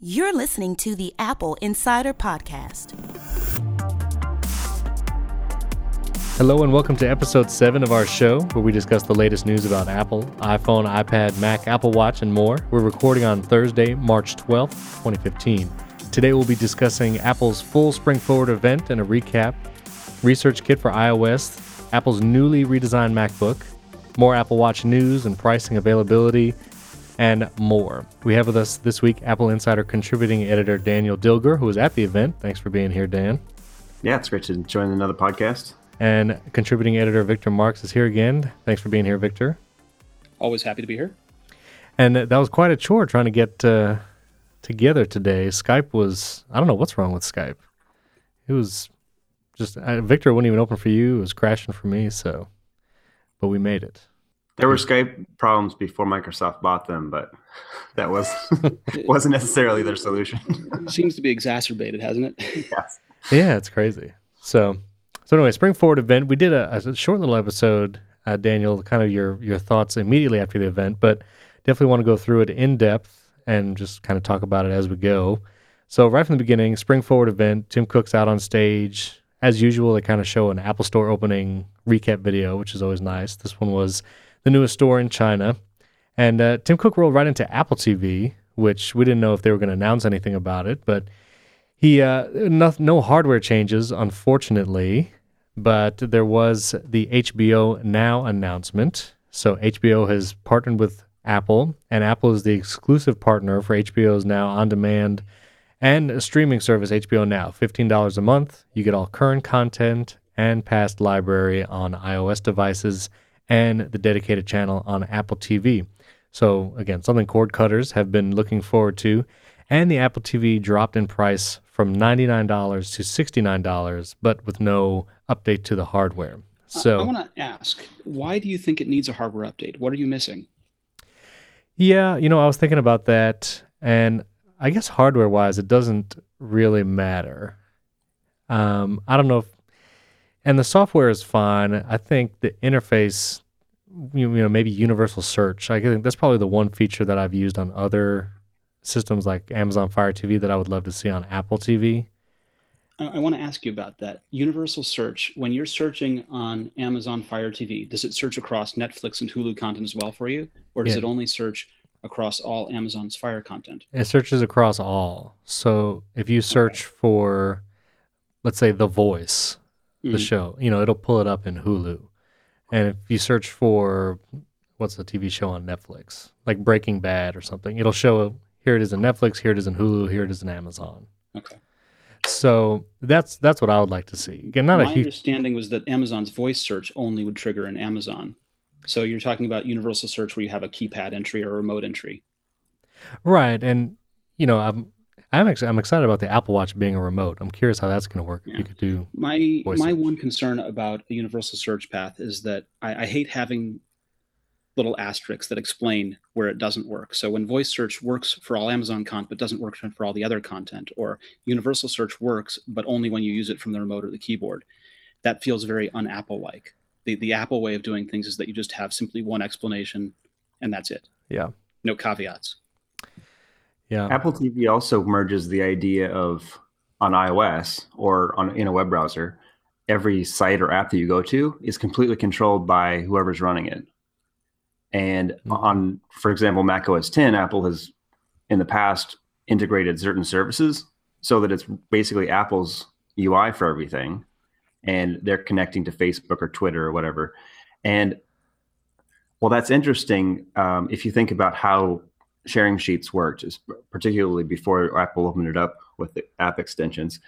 You're listening to the AppleInsider Podcast. Hello, and welcome to episode 7 of our show, where we discuss the latest news about Apple, iPhone, iPad, Mac, Apple Watch, and more. We're recording on Thursday, March 12th, 2015. Today, we'll be discussing Apple's full Spring Forward event and a recap, ResearchKit for iOS, Apple's newly redesigned MacBook, more Apple Watch news and pricing availability, and more. We have with us this week AppleInsider contributing editor Daniel Dilger, who was at the event. Thanks for being here, Dan. Yeah, it's great to join another podcast. And contributing editor Victor Marks is here again. Thanks for being here, Victor. Always happy to be here. And that was quite a chore trying to get uh, together today. Skype was, I don't know what's wrong with Skype. It was just, uh, Victor wouldn't even open for you. It was crashing for me. So, but we made it. There were Skype problems before Microsoft bought them, but that was wasn't necessarily their solution. Seems to be exacerbated, hasn't it? yes. Yeah, it's crazy. So, so anyway, Spring Forward event. We did a, a short little episode, uh, Daniel, kind of your your thoughts immediately after the event, but definitely want to go through it in depth and just kind of talk about it as we go. So right from the beginning, Spring Forward event. Tim Cook's out on stage as usual. They kind of show an Apple Store opening recap video, which is always nice. This one was the newest store in China. And uh, Tim Cook rolled right into Apple TV, which we didn't know if they were going to announce anything about it, but he uh, no, no hardware changes, unfortunately. But there was the HBO Now announcement. So HBO has partnered with Apple, and Apple is the exclusive partner for HBO's Now on demand and streaming service, HBO Now. $15 a month. You get all current content and past library on iOS devices and the dedicated channel on Apple TV. So, again, something cord cutters have been looking forward to. And the Apple TV dropped in price from $99 to $69, but with no update to the hardware. So, I, I want to ask, why do you think it needs a hardware update? What are you missing? Yeah, you know, I was thinking about that. And I guess hardware wise, it doesn't really matter. Um, I don't know if and the software is fine. I think the interface, you know, maybe universal search. I think that's probably the one feature that I've used on other systems like Amazon Fire TV that I would love to see on Apple TV. I, I want to ask you about that universal search. When you're searching on Amazon Fire TV, does it search across Netflix and Hulu content as well for you, or does yeah. it only search across all Amazon's Fire content? It searches across all. So if you search okay. for, let's say, The Voice the mm. show. You know, it'll pull it up in Hulu. And if you search for what's the TV show on Netflix, like Breaking Bad or something, it'll show here it is in Netflix, here it is in Hulu, here it is in Amazon. Okay. So that's that's what I would like to see. Again, not My a huge... understanding was that Amazon's voice search only would trigger in Amazon. So you're talking about universal search where you have a keypad entry or a remote entry. Right, and you know, I'm I'm ex- I'm excited about the Apple Watch being a remote. I'm curious how that's going to work. Yeah. You could do my my one concern about a universal search path is that I, I hate having little asterisks that explain where it doesn't work. So when voice search works for all Amazon content but doesn't work for all the other content, or universal search works but only when you use it from the remote or the keyboard, that feels very un-Apple like. The the Apple way of doing things is that you just have simply one explanation and that's it. Yeah. No caveats. Yeah. Apple TV also merges the idea of on iOS or on in a web browser, every site or app that you go to is completely controlled by whoever's running it. And mm-hmm. on, for example, Mac OS 10, Apple has in the past integrated certain services so that it's basically Apple's UI for everything. And they're connecting to Facebook or Twitter or whatever. And well, that's interesting um, if you think about how sharing sheets worked, is particularly before Apple opened it up with the app extensions.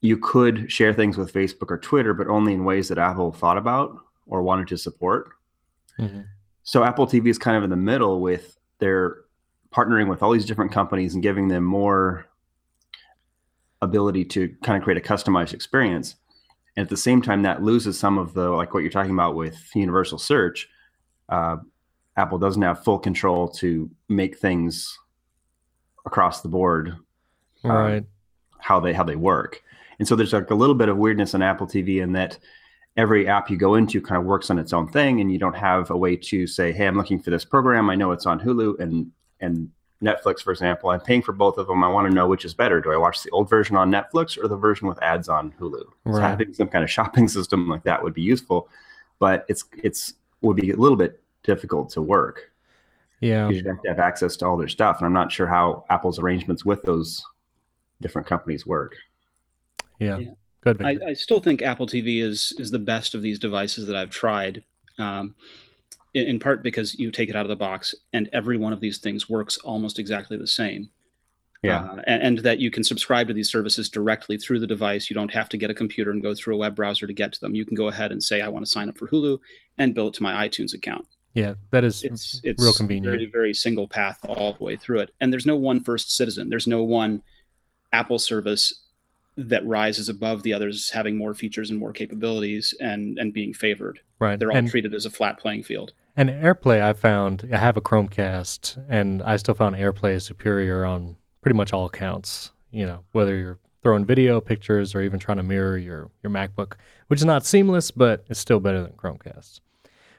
You could share things with Facebook or Twitter, but only in ways that Apple thought about or wanted to support. Mm-hmm. So Apple TV is kind of in the middle with their partnering with all these different companies and giving them more ability to kind of create a customized experience. And at the same time, that loses some of the like what you're talking about with universal search. Uh, Apple doesn't have full control to make things across the board, um, right? How they how they work, and so there's like a little bit of weirdness on Apple TV in that every app you go into kind of works on its own thing, and you don't have a way to say, "Hey, I'm looking for this program. I know it's on Hulu," and and Netflix, for example, I'm paying for both of them. I want to know which is better. Do I watch the old version on Netflix or the version with ads on Hulu? Right. So having some kind of shopping system like that would be useful, but it's it's would be a little bit difficult to work. Yeah, you have to have access to all their stuff, and I'm not sure how Apple's arrangements with those different companies work. Yeah, yeah. good. I, I, still think Apple TV is is the best of these devices that I've tried. Um, in, in part because you take it out of the box and every one of these things works almost exactly the same. Yeah. Uh, and, and, that you can subscribe to these services directly through the device. You don't have to get a computer and go through a web browser to get to them. You can go ahead and say, I want to sign up for Hulu and bill it to my iTunes account. Yeah, that is it's, it's real convenient. Very, very single path all the way through it. And there's no one first citizen. There's no one Apple service that rises above the others having more features and more capabilities and and being favored. Right. They're all and, treated as a flat playing field. And AirPlay, I found I have a Chromecast, and I still found AirPlay superior on pretty much all accounts. You know, whether you're throwing video, pictures, or even trying to mirror your your MacBook, which is not seamless, but it's still better than Chromecast.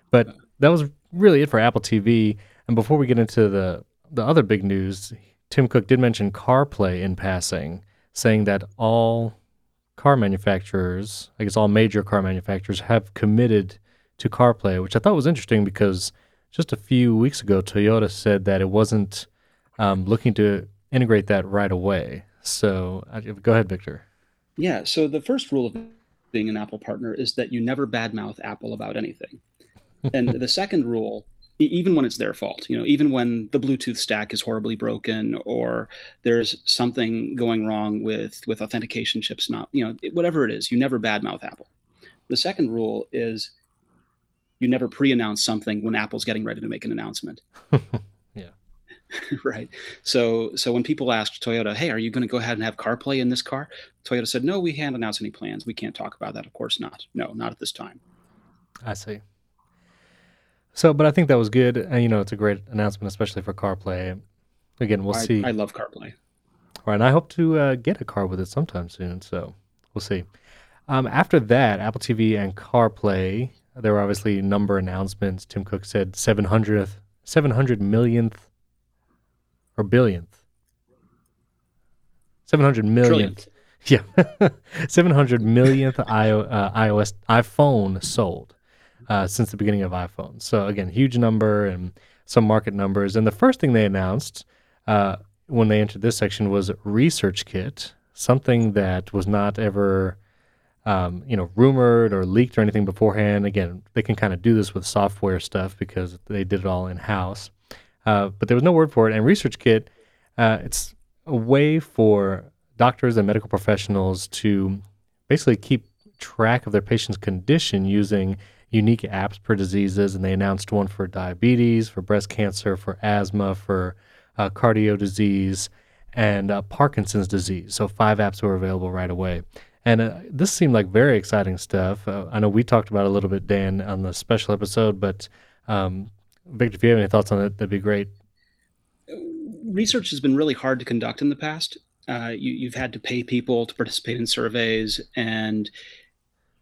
But that was really it for Apple TV. And before we get into the the other big news, Tim Cook did mention CarPlay in passing saying that all car manufacturers, I guess all major car manufacturers, have committed to CarPlay, which I thought was interesting because just a few weeks ago, Toyota said that it wasn't um, looking to integrate that right away. So go ahead, Victor. Yeah. So the first rule of being an Apple partner is that you never badmouth Apple about anything. And the second rule even when it's their fault you know even when the bluetooth stack is horribly broken or there's something going wrong with with authentication chips not you know whatever it is you never badmouth apple. The second rule is you never pre-announce something when apple's getting ready to make an announcement. Yeah. Right. So so when people asked toyota hey are you going to go ahead and have carplay in this car? Toyota said no we can't announce any plans. We can't talk about that. Of course not. No not at this time. I see so, but I think that was good. And, you know, it's a great announcement, especially for CarPlay. Again, we'll I, see. I love CarPlay. All right, and I hope to uh, get a car with it sometime soon. So we'll see. Um, after that, Apple TV and CarPlay, there were obviously number announcements. Tim Cook said 700th, 700 millionth or billionth. 700 millionth. Yeah. 700 millionth uh, iOS iPhone sold uh, since the beginning of iPhone. So again, huge number and some market numbers. And the first thing they announced uh, when they entered this section was ResearchKit, something that was not ever, um, you know, rumored or leaked or anything beforehand. Again, they can kind of do this with software stuff because they did it all in house. Uh, but there was no word for it. And ResearchKit, uh, it's a way for doctors and medical professionals to basically keep track of their patient's condition using unique apps per diseases, and they announced one for diabetes, for breast cancer, for asthma, for uh, cardio disease, and uh, Parkinson's disease. So five apps were available right away. And uh, this seemed like very exciting stuff. Uh, I know we talked about a little bit, Dan, on the special episode, but um, Victor, if you have any thoughts on it, that'd be great. Research has been really hard to conduct in the past. Uh, you, have had to pay people to participate in surveys, and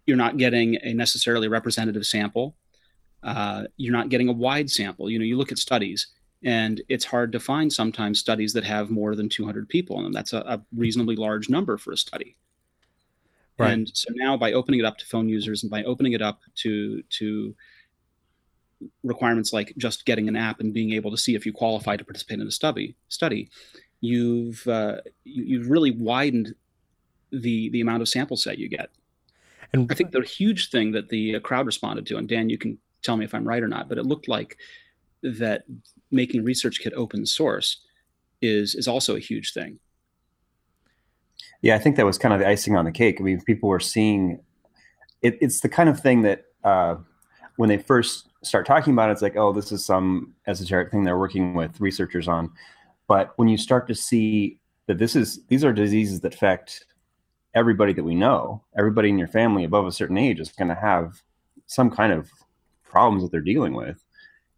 you're not getting a necessarily representative sample. Uh, you're not getting a wide sample. You know, you look at studies, and it's hard to find sometimes studies that have more than 200 people in them. That's a, a reasonably large number for a study. Right. And so now, by opening it up to phone users and by opening it up to to requirements like just getting an app and being able to see if you qualify to participate in a study, study, you've uh, you, you've really widened the the amount of sample set you get. And I think the huge thing that the uh, crowd responded to, and Dan, you can tell me if I'm right or not, but it looked like that making ResearchKit open source is is also a huge thing. Yeah, I think that was kind of the icing on the cake. I mean, people were seeing it, it's the kind of thing that uh, when they first start talking about it, it's like, oh, this is some esoteric thing they're working with researchers on. But when you start to see that this is these are diseases that affect everybody that we know, everybody in your family above a certain age is going to have some kind of problems that they're dealing with.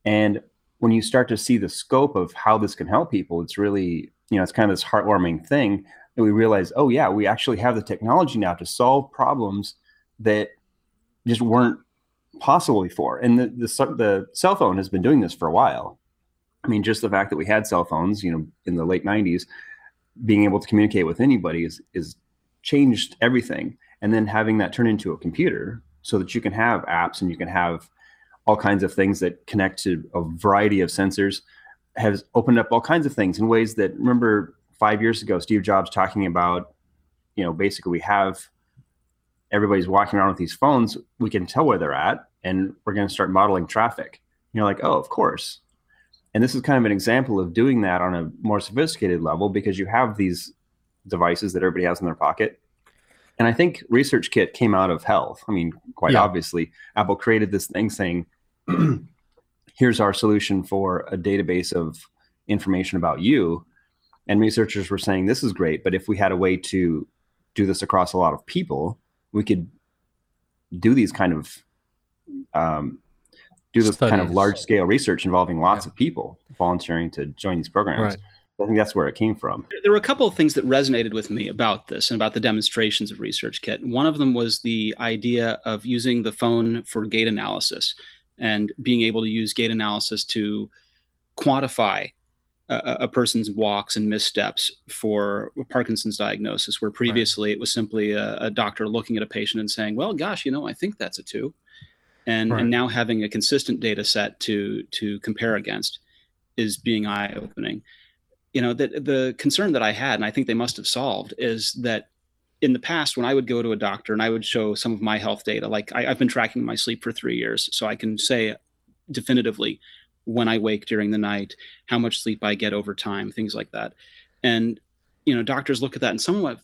And when you start to see the scope of how this can help people, it's really, you know, it's kind of this heartwarming thing that we realize, oh, yeah, we actually have the technology now to solve problems that just weren't possible before. And the, the, the cell phone has been doing this for a while. I mean, just the fact that we had cell phones, you know, in the late 90s, being able to communicate with anybody is, is changed everything. And then having that turn into a computer so that you can have apps and you can have all kinds of things that connect to a variety of sensors has opened up all kinds of things in ways that remember five years ago, Steve Jobs talking about, you know, basically we have everybody's walking around with these phones, we can tell where they're at and we're going to start modeling traffic. You're like, oh, of course. And this is kind of an example of doing that on a more sophisticated level because you have these devices that everybody has in their pocket. And I think ResearchKit came out of health. I mean, quite yeah. obviously, Apple created this thing saying, here's our solution for a database of information about you. And researchers were saying, this is great, but if we had a way to do this across a lot of people, we could do these kind of um, do this Studies. kind of large scale research involving lots yeah. of people volunteering to join these programs. Right. I think that's where it came from. There were a couple of things that resonated with me about this and about the demonstrations of ResearchKit. One of them was the idea of using the phone for gait analysis and being able to use gait analysis to quantify a, a person's walks and missteps for Parkinson's diagnosis, where previously right. it was simply a, a, doctor looking at a patient and saying, "Well, gosh, you know, I think that's a two. And, right. and now having a consistent data set to to compare against is being eye opening. You know, that the concern that I had, and I think they must have solved, is that in the past when I would go to a doctor and I would show some of my health data, like I, have been tracking my sleep for three years, so I can say definitively when I wake during the night, how much sleep I get over time, things like that. And you know, doctors look at that and somewhat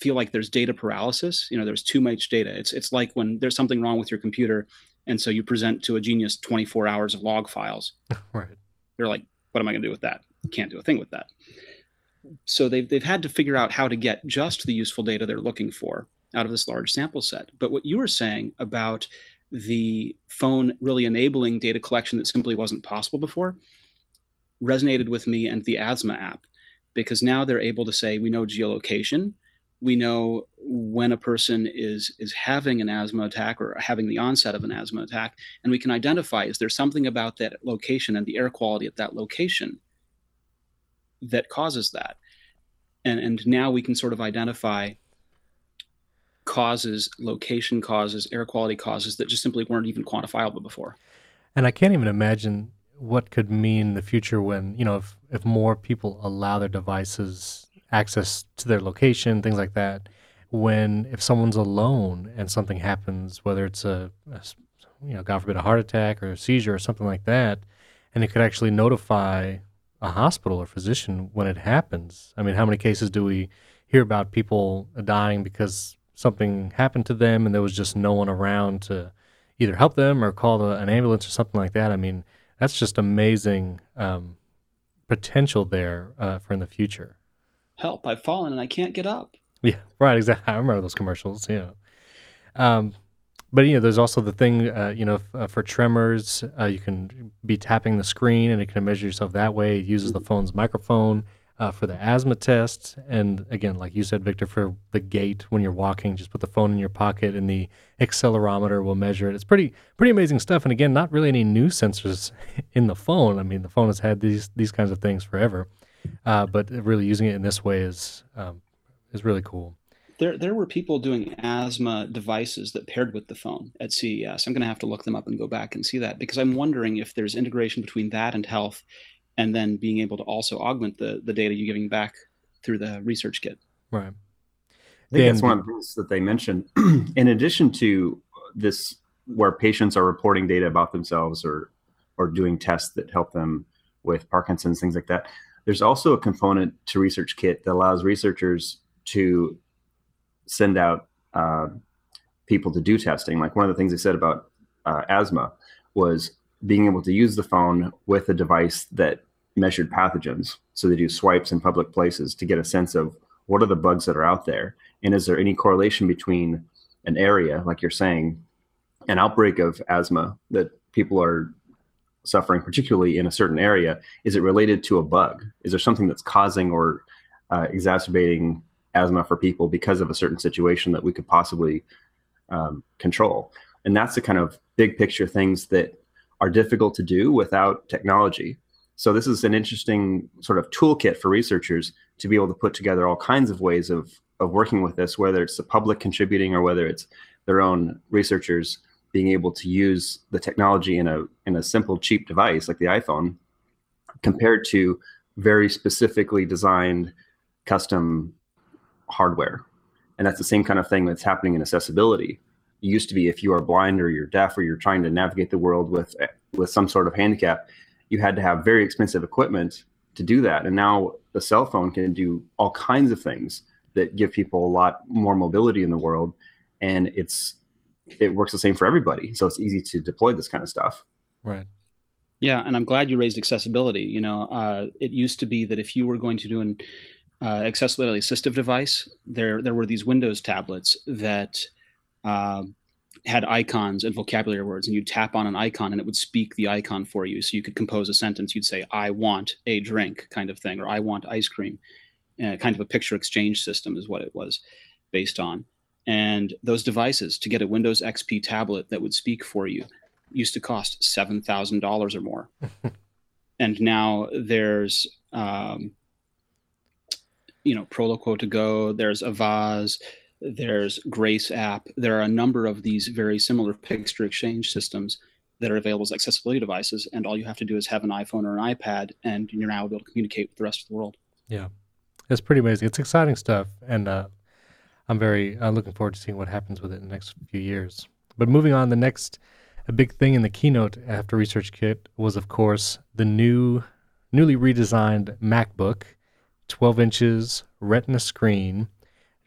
feel like there's data paralysis. You know, there's too much data. It's it's like when there's something wrong with your computer, and so you present to a genius 24 hours of log files. Right. They're like, what am I going to do with that? Can't do a thing with that. So they've they've had to figure out how to get just the useful data they're looking for out of this large sample set. But what you were saying about the phone really enabling data collection that simply wasn't possible before resonated with me and the asthma app because now they're able to say we know geolocation we know when a person is is having an asthma attack or having the onset of an asthma attack and we can identify is there something about that location and the air quality at that location that causes that and and now we can sort of identify causes location causes air quality causes that just simply weren't even quantifiable before and i can't even imagine what could mean the future when you know if if more people allow their devices access to their location, things like that. When if someone's alone and something happens, whether it's a, a you know, God forbid, a heart attack or a seizure or something like that, and it could actually notify a hospital or physician when it happens. I mean, how many cases do we hear about people dying because something happened to them and there was just no one around to either help them or call the, an ambulance or something like that? I mean, that's just amazing um, potential there uh, for in the future help i've fallen and i can't get up yeah right exactly i remember those commercials yeah um, but you know there's also the thing uh, you know f- uh, for tremors uh, you can be tapping the screen and it can measure yourself that way. It uses the mm-hmm. phone's microphone uh, for the asthma test. And again like you said victor for the gait when you're walking just put the phone in your pocket and the accelerometer will measure it. It's pretty pretty amazing stuff. And again not really any new sensors in the phone. I mean the phone has had these these kinds of things forever. Uh, but really using it in this way is um, is really cool. There, there were people doing asthma devices that paired with the phone at CES. I'm going to have to look them up and go back and see that because I'm wondering if there's integration between that and health, and then being able to also augment the the data you're giving back through the ResearchKit. Right. I think that's one of the things that they mentioned. in addition to this, where patients are reporting data about themselves or or doing tests that help them with Parkinson's, things like that. There's also a component to ResearchKit that allows researchers to send out uh, people to do testing. Like one of the things they said about uh, asthma was being able to use the phone with a device that measured pathogens. So they do swipes in public places to get a sense of what are the bugs that are out there, and is there any correlation between an area, like you're saying, an outbreak of asthma that people are suffering, particularly in a certain area, is it related to a bug? Is there something that's causing or uh, exacerbating asthma for people because of a certain situation that we could possibly um, control? And that's the kind of big picture things that are difficult to do without technology. So this is an interesting sort of toolkit for researchers to be able to put together all kinds of ways of of working with this, whether it's the public contributing or whether it's their own researchers being able to use the technology in a in a simple cheap device like the iPhone compared to very specifically designed custom hardware. And that's the same kind of thing that's happening in accessibility. It used to be if you are blind or you're deaf or you're trying to navigate the world with with some sort of handicap, you had to have very expensive equipment to do that. And now the cell phone can do all kinds of things that give people a lot more mobility in the world. And it's it works the same for everybody. So it's easy to deploy this kind of stuff. Right. Yeah, and I'm glad you raised accessibility. You know, uh, it used to be that if you were going to do an uh, accessibility assistive device, there there were these Windows tablets that uh, had icons and vocabulary words, and you'd tap on an icon and it would speak the icon for you. So you could compose a sentence. You'd say, "I want a drink," kind of thing, or "I want ice cream." Uh, kind of a picture exchange system is what it was based on. And those devices to get a Windows XP tablet that would speak for you used to cost seven thousand dollars or more, and now there's um, you know Proloquo2Go. There's Avaz. There's Grace app. There are a number of these very similar picture exchange systems that are available as accessibility devices, and all you have to do is have an iPhone or an iPad, and you're now able to communicate with the rest of the world. Yeah, it's pretty amazing. It's exciting stuff, and uh, I'm very uh, looking forward to seeing what happens with it in the next few years. But moving on, the next a big thing in the keynote after ResearchKit was, of course, the new, newly redesigned MacBook, 12 inches, Retina screen,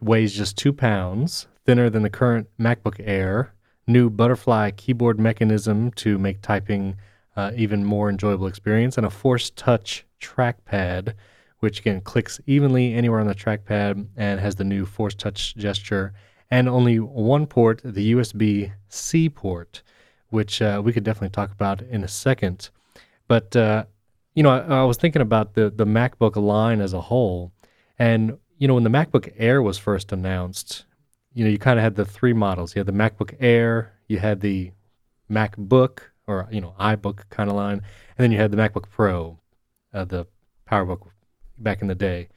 weighs just two pounds, thinner than the current MacBook Air, new butterfly keyboard mechanism to make typing uh, even more enjoyable experience, and a Force Touch trackpad, which again clicks evenly anywhere on the trackpad and has the new Force Touch gesture, and only one port, the USB C port which uh, we could definitely talk about in a second. But uh, you know, I, I, was thinking about the the MacBook line as a whole, and you know, when the MacBook Air was first announced, you know, you kind of had the three models. You had the MacBook Air, you had the MacBook or you know iBook kind of line, and then you had the MacBook Pro, uh, the PowerBook back in the day.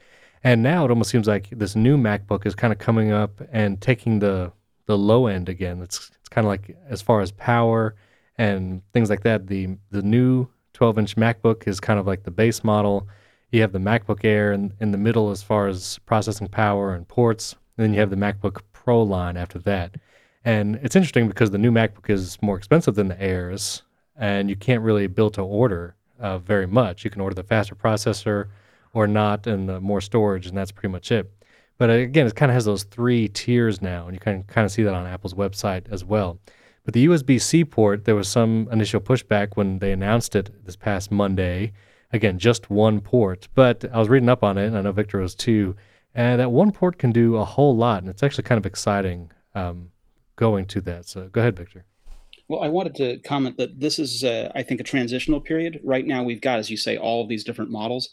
And now it almost seems like this new MacBook is kind of coming up and taking the the low end again. It's it's kind of like as far as power and things like that. The the new 12 inch MacBook is kind of like the base model. You have the MacBook Air in, in the middle as far as processing power and ports. And then you have the MacBook Pro line after that. And it's interesting because the new MacBook is more expensive than the Airs, and you can't really build to order uh, very much. You can order the faster processor or not, and the more storage, and that's pretty much it. But uh, again, it kind of has those three tiers now, and you can kind of see that on Apple's website as well. But the USB C port, there was some initial pushback when they announced it this past Monday. Again, just one port. But I was reading up on it, and I know Victor was too. And that one port can do a whole lot, and it's actually kind of exciting um, going to that. So go ahead, Victor. Well, I wanted to comment that this is, uh, I think, a transitional period. Right now, we've got, as you say, all of these different models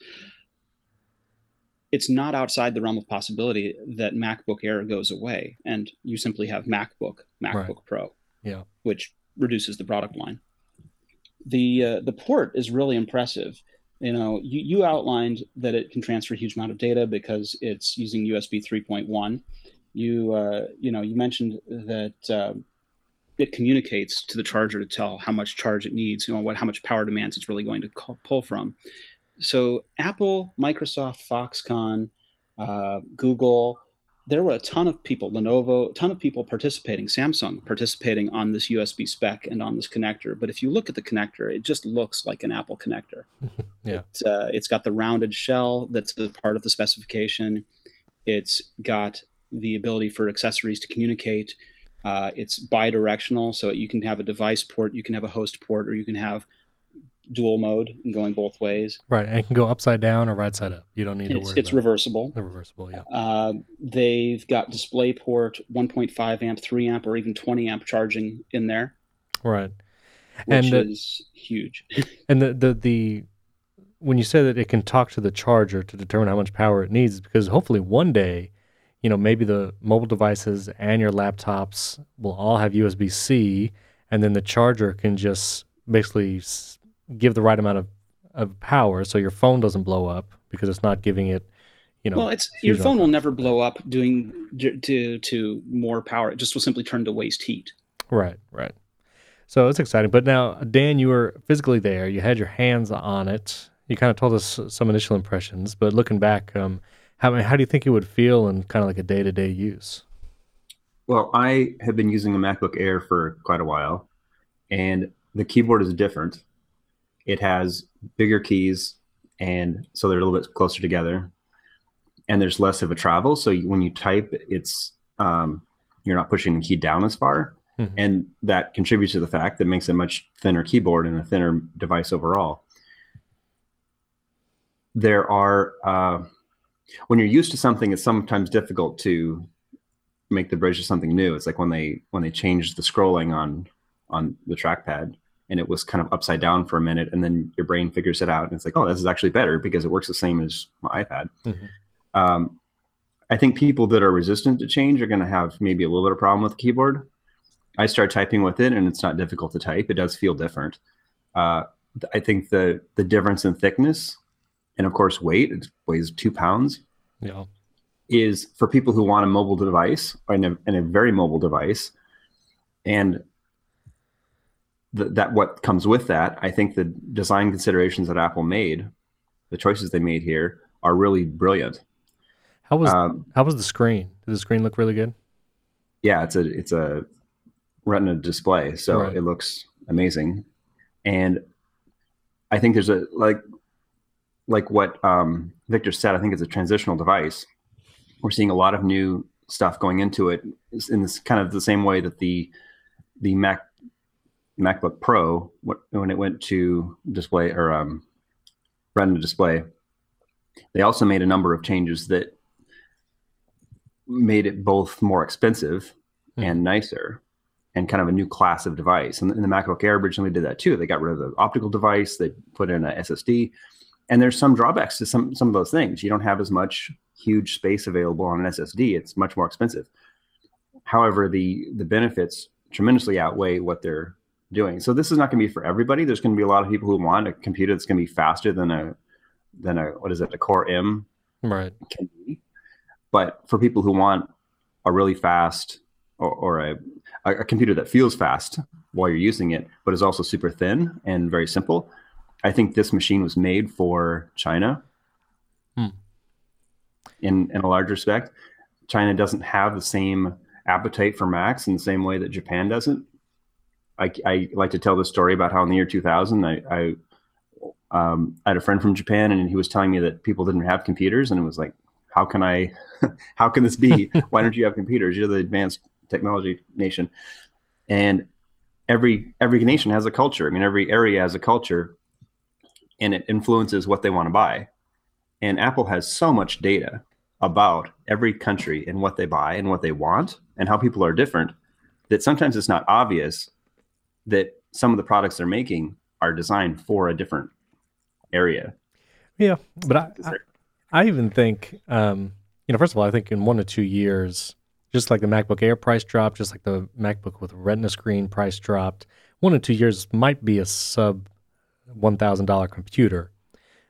it's not outside the realm of possibility that MacBook Air goes away and you simply have MacBook, MacBook right. Pro, yeah, which reduces the product line. The uh, the port is really impressive. You know, you, you outlined that it can transfer a huge amount of data because it's using USB 3.1. You uh, you know you mentioned that uh, it communicates to the charger to tell how much charge it needs. You know what how much power demands it's really going to call, pull from so Apple, Microsoft, Foxconn, uh, Google, there were a ton of people, Lenovo, a ton of people participating, Samsung participating on this USB spec and on this connector. But if you look at the connector, it just looks like an Apple connector. yeah, it's, uh, it's got the rounded shell that's part of the specification. It's got the ability for accessories to communicate. Uh, it's bi-directional, so you can have a device port, you can have a host port, or you can have dual mode and going both ways. Right, and it can go upside down or right side up. You don't need it's, to worry. It's reversible. The reversible, yeah. Uh, they've got DisplayPort, 1.5 amp, 3 amp, or even 20 amp charging in there. Right, which and is huge. And the the the when you say that it can talk to the charger to determine how much power it needs, because hopefully one day, you know, maybe the mobile devices and your laptops will all have USB C, and then the charger can just basically give the right amount of of power, so your phone doesn't blow up because it's not giving it, you know. Well, it's your phone will never blow up doing to to more power. It just will simply turn to waste heat. Right, right. So it's exciting. But now, Dan, you were physically there. You had your hands on it. You kind of told us some initial impressions, but looking back, um, how how do you think it would feel in kind of like a day to day use? Well, I have been using a MacBook Air for quite a while, and the keyboard is different. It has bigger keys, and so they're a little bit closer together, and there's less of a travel. So when you type, it's um, you're not pushing the key down as far, mm-hmm. and that contributes to the fact that makes a much thinner keyboard and a thinner device overall. There are uh, when you're used to something, it's sometimes difficult to make the bridge to something new. It's like when they when they changed the scrolling on on the trackpad and it was kind of upside down for a minute and then your brain figures it out and it's like oh this is actually better because it works the same as my ipad. Mm-hmm. um, i think people that are resistant to change are going to have maybe a little bit of problem with the keyboard. I start typing with it and it's not difficult to type. It does feel different. Uh, i think the the difference in thickness and of course weight it weighs two pounds yeah. is for people who want a mobile device and a, and a very mobile device and th- that what comes with that i think the design considerations that apple made the choices they made here are really brilliant. How was um, how was the screen? Did the screen look really good? Yeah it's a it's a retina display so right. it looks amazing. And i think there's a like like what um, victor said i think it's a transitional device. We're seeing a lot of new stuff going into it. In this kind of the same way that the the Mac MacBook Pro when it went to display or um, Retina display, they also made a number of changes that made it both more expensive mm. and nicer and kind of a new class of device. And, and the MacBook Air originally did that too. They got rid of the optical device, they put in a SSD, and there's some drawbacks to some some of those things. You don't have as much huge space available on an SSD. It's much more expensive. However, the the benefits tremendously outweigh what they're doing. So this is not going to be for everybody. There's going to be a lot of people who want a computer that's going to be faster than a than a what is it, a Core M, right? Can be. But for people who want a really fast or, or a a computer that feels fast while you're using it, but is also super thin and very simple, I think this machine was made for China. Hmm. In in a large respect, China doesn't have the same appetite for Macs in the same way that Japan doesn't. I, I like to tell the story about how in the year 2000, I, I, um, I had a friend from Japan, and he was telling me that people didn't have computers, and it was like, how can I, how can this be? Why don't you have computers? You're the advanced technology nation, and every every nation has a culture. I mean, every area has a culture, and it influences what they want to buy. And Apple has so much data about every country and what they buy and what they want and how people are different that sometimes it's not obvious that some of the products they're making are designed for a different area. Yeah, but I, I, I even think, um, you know, first of all, I think in one to two years, just like the MacBook Air price dropped, just like the MacBook with Retina screen price dropped, one to two years might be a sub $1,000 computer,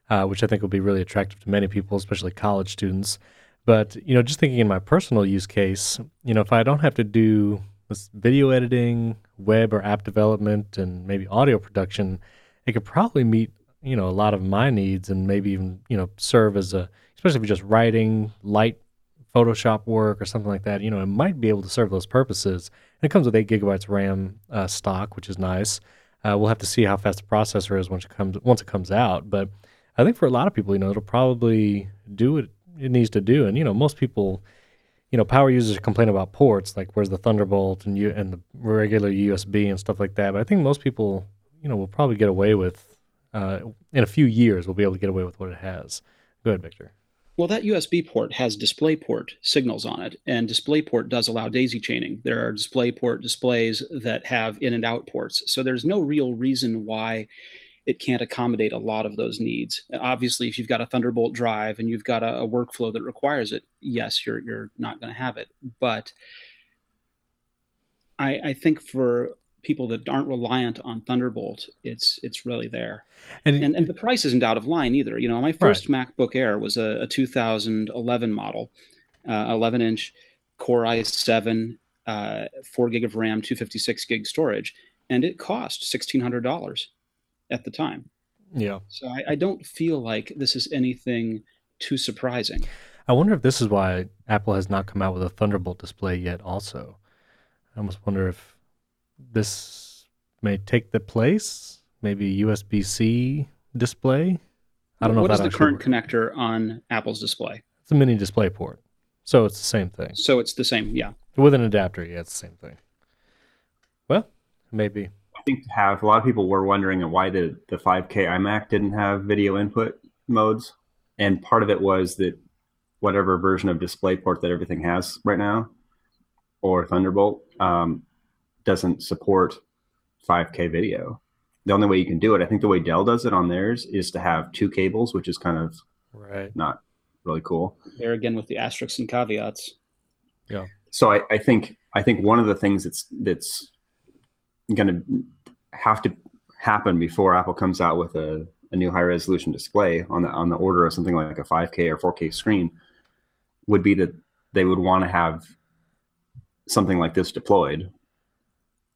uh, which I think will be really attractive to many people, especially college students. But, you know, just thinking in my personal use case, you know, if I don't have to do this video editing, web or app development, and maybe audio production, it could probably meet, you know, a lot of my needs and maybe even, you know, serve as a, especially if you're just writing light Photoshop work or something like that, you know, it might be able to serve those purposes. And it comes with eight gigabytes RAM uh, stock, which is nice. Uh, we'll have to see how fast the processor is once it comes once it comes out. But I think for a lot of people, you know, it'll probably do what it needs to do. And you know, most people, you know, power users complain about ports, like where's the Thunderbolt and you and the regular USB and stuff like that. But I think most people, you know, will probably get away with uh, in a few years. We'll be able to get away with what it has. Go ahead, Victor. Well, that USB port has DisplayPort signals on it, and DisplayPort does allow daisy chaining. There are DisplayPort displays that have in and out ports. So there's no real reason why it can't accommodate a lot of those needs. Obviously, if you've got a Thunderbolt drive and you've got a, a workflow that requires it, yes, you're you're not going to have it. But I, I think for people that aren't reliant on Thunderbolt, it's it's really there. And, and, and the price isn't out of line either. You know, my first right. MacBook Air was a, a 2011 model, uh, 11 inch Core i7, uh, four gig of RAM, 256 gig storage, and it cost $1,600 at the time. Yeah. So I, I don't feel like this is anything too surprising. I wonder if this is why Apple has not come out with a Thunderbolt display yet. Also, I almost wonder if this may take the place, maybe USB C display. I don't know. What is the current works. connector on Apple's display? It's a mini display port, so it's the same thing. So it's the same, yeah. With an adapter, yeah, it's the same thing. Well, maybe. I think to have a lot of people were wondering why the the 5K iMac didn't have video input modes, and part of it was that whatever version of DisplayPort that everything has right now, or Thunderbolt, um, doesn't support 5K video. The only way you can do it, I think the way Dell does it on theirs is to have two cables, which is kind of right not really cool. There again with the asterisks and caveats. Yeah. So I, I think I think one of the things that's that's going to have to happen before Apple comes out with a, a new high resolution display on the on the order of something like a 5K or 4K screen would be that they would want to have something like this deployed.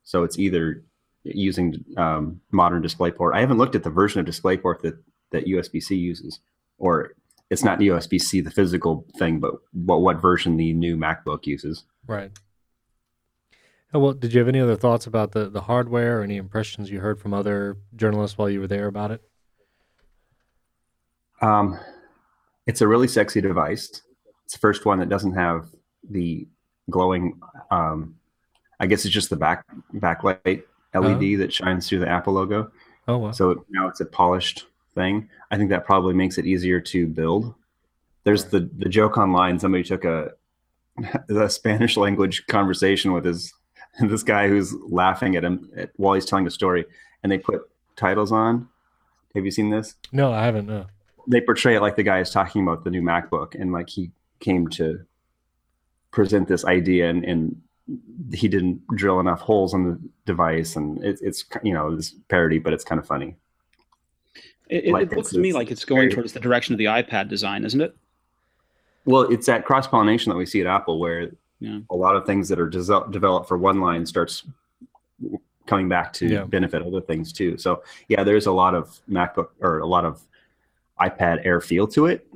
So it's either using um, modern DisplayPort. I haven't looked at the version of DisplayPort that that USB-C uses, or it's not the USB-C the physical thing, but what what version the new MacBook uses. Right. Oh, well, did you have any other thoughts about the the hardware or any impressions you heard from other journalists while you were there about it? Um, it's a really sexy device. It's the first one that doesn't have the glowing. Um, I guess it's just the back backlight LED oh. that shines through the Apple logo. Oh wow! So now it's a polished thing. I think that probably makes it easier to build. There's the the joke online. Somebody took a the Spanish language conversation with his this guy who's laughing at him at, while he's telling the story, and they put titles on. Have you seen this? No, I haven't. No. They portray it like the guy is talking about the new MacBook, and like he came to present this idea and, and he didn't drill enough holes on the device and it, it's you know this parody but it's kind of funny it, like it looks to me like it's going very, towards the direction of the ipad design isn't it well it's that cross pollination that we see at apple where yeah. a lot of things that are de- developed for one line starts coming back to yeah. benefit other things too so yeah there's a lot of macbook or a lot of ipad air feel to it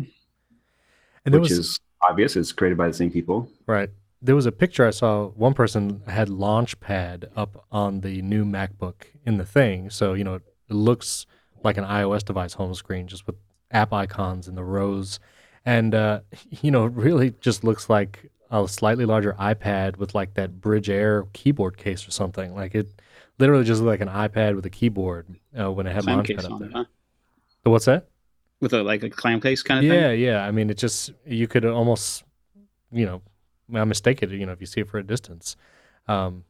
and which was, is obvious. It's created by the same people. Right. There was a picture I saw. One person had Launchpad up on the new MacBook in the thing. So, you know, it looks like an iOS device home screen just with app icons in the rows. And, uh, you know, it really just looks like a slightly larger iPad with like that Brydge Air keyboard case or something. Like it literally just looked like an iPad with a keyboard uh, when it had Launchpad up there. It, huh? What's that? with a like a clam case kind of yeah, thing. Yeah, yeah. I mean, it just you could almost, you know, I mistake it. You know, if you see it for a distance. Um,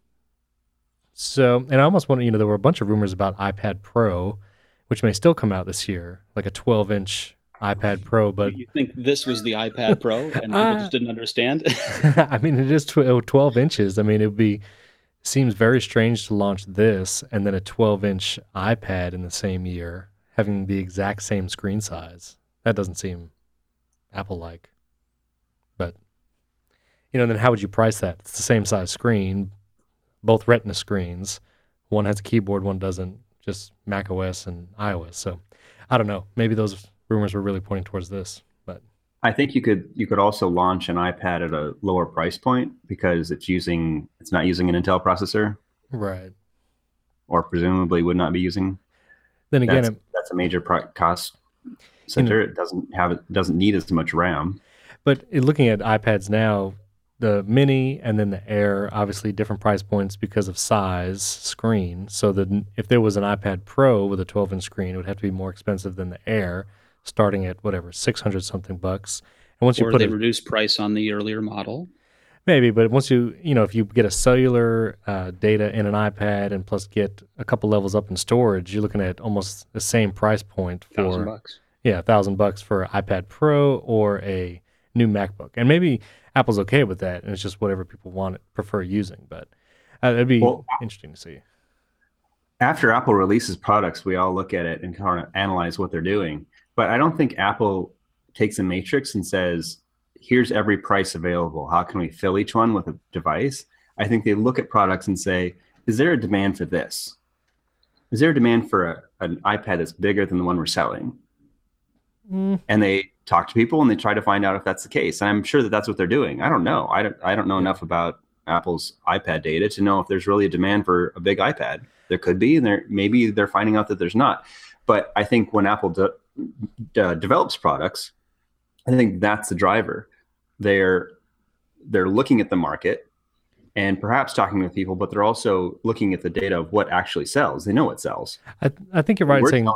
so, and I almost want you know, there were a bunch of rumors about iPad Pro, which may still come out this year, like a 12 inch iPad Pro. But you think this was the iPad Pro and people uh, just didn't understand? I mean, it is 12 inches. I mean, it would be seems very strange to launch this and then a 12 inch iPad in the same year having the exact same screen size. That doesn't seem Apple like. But you know, then how would you price that? It's the same size screen, both Retina screens. One has a keyboard, one doesn't. Just Mac OS and iOS. So I don't know. Maybe those rumors were really pointing towards this. But I think you could you could also launch an iPad at a lower price point because it's using it's not using an Intel processor. Right. Or presumably would not be using. Then again, that's, that's a major cost center. You know, it doesn't have it doesn't need as much RAM. But looking at iPads now, the mini and then the air obviously different price points because of size screen so that if there was an ipad pro with a 12 inch screen it would have to be more expensive than the air starting at whatever 600 something bucks and once or you put they a, reduce price on the earlier model Maybe, but once you you know if you get a cellular uh, data in an iPad and plus get a couple levels up in storage, you're looking at almost the same price point for thousand bucks. Yeah, thousand bucks for an iPad Pro or a new MacBook, and maybe Apple's okay with that, and it's just whatever people want prefer using. But uh, it'd be well, interesting to see. after Apple releases products, we all look at it and kind of analyze what they're doing. But I don't think Apple takes a matrix and says, here's every price available. How can we fill each one with a device? I think they look at products and say, is there a demand for this? Is there a demand for a, an iPad that's bigger than the one we're selling? Mm. And they talk to people and they try to find out if that's the case. And I'm sure that that's what they're doing. I don't know. I don't, I don't know enough about Apple's iPad data to know if there's really a demand for a big iPad. There could be, and there maybe they're finding out that there's not. But I think when Apple de- de- develops products, I think that's the driver. They're they're looking at the market and perhaps talking with people, but they're also looking at the data of what actually sells. They know what sells. I, I think you're right We're saying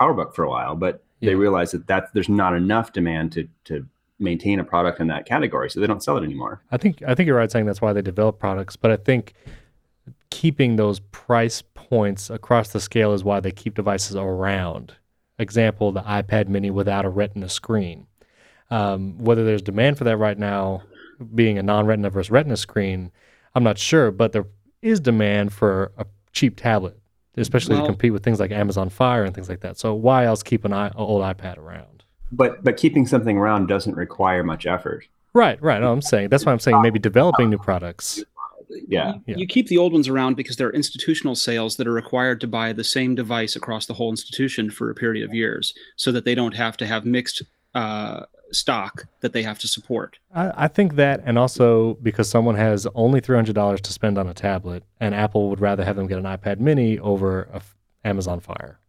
PowerBook for a while, but yeah. they realize that, that there's not enough demand to to maintain a product in that category, so they don't sell it anymore. I think I think you're right saying that's why they develop products, but I think keeping those price points across the scale is why they keep devices around. Example: the iPad Mini without a Retina screen. Um, whether there's demand for that right now, being a non-Retina versus Retina screen, I'm not sure, but there is demand for a cheap tablet, especially well, to compete with things like Amazon Fire and things like that. So why else keep an, an old iPad around? But but keeping something around doesn't require much effort. Right, right. No, I'm saying that's why I'm saying maybe developing new products. Yeah. You, you keep the old ones around because they're institutional sales that are required to buy the same device across the whole institution for a period of years, so that they don't have to have mixed uh, stock that they have to support. I, I, think that, and also because someone has only three hundred dollars to spend on a tablet, and Apple would rather have them get an iPad Mini over a f- Amazon Fire.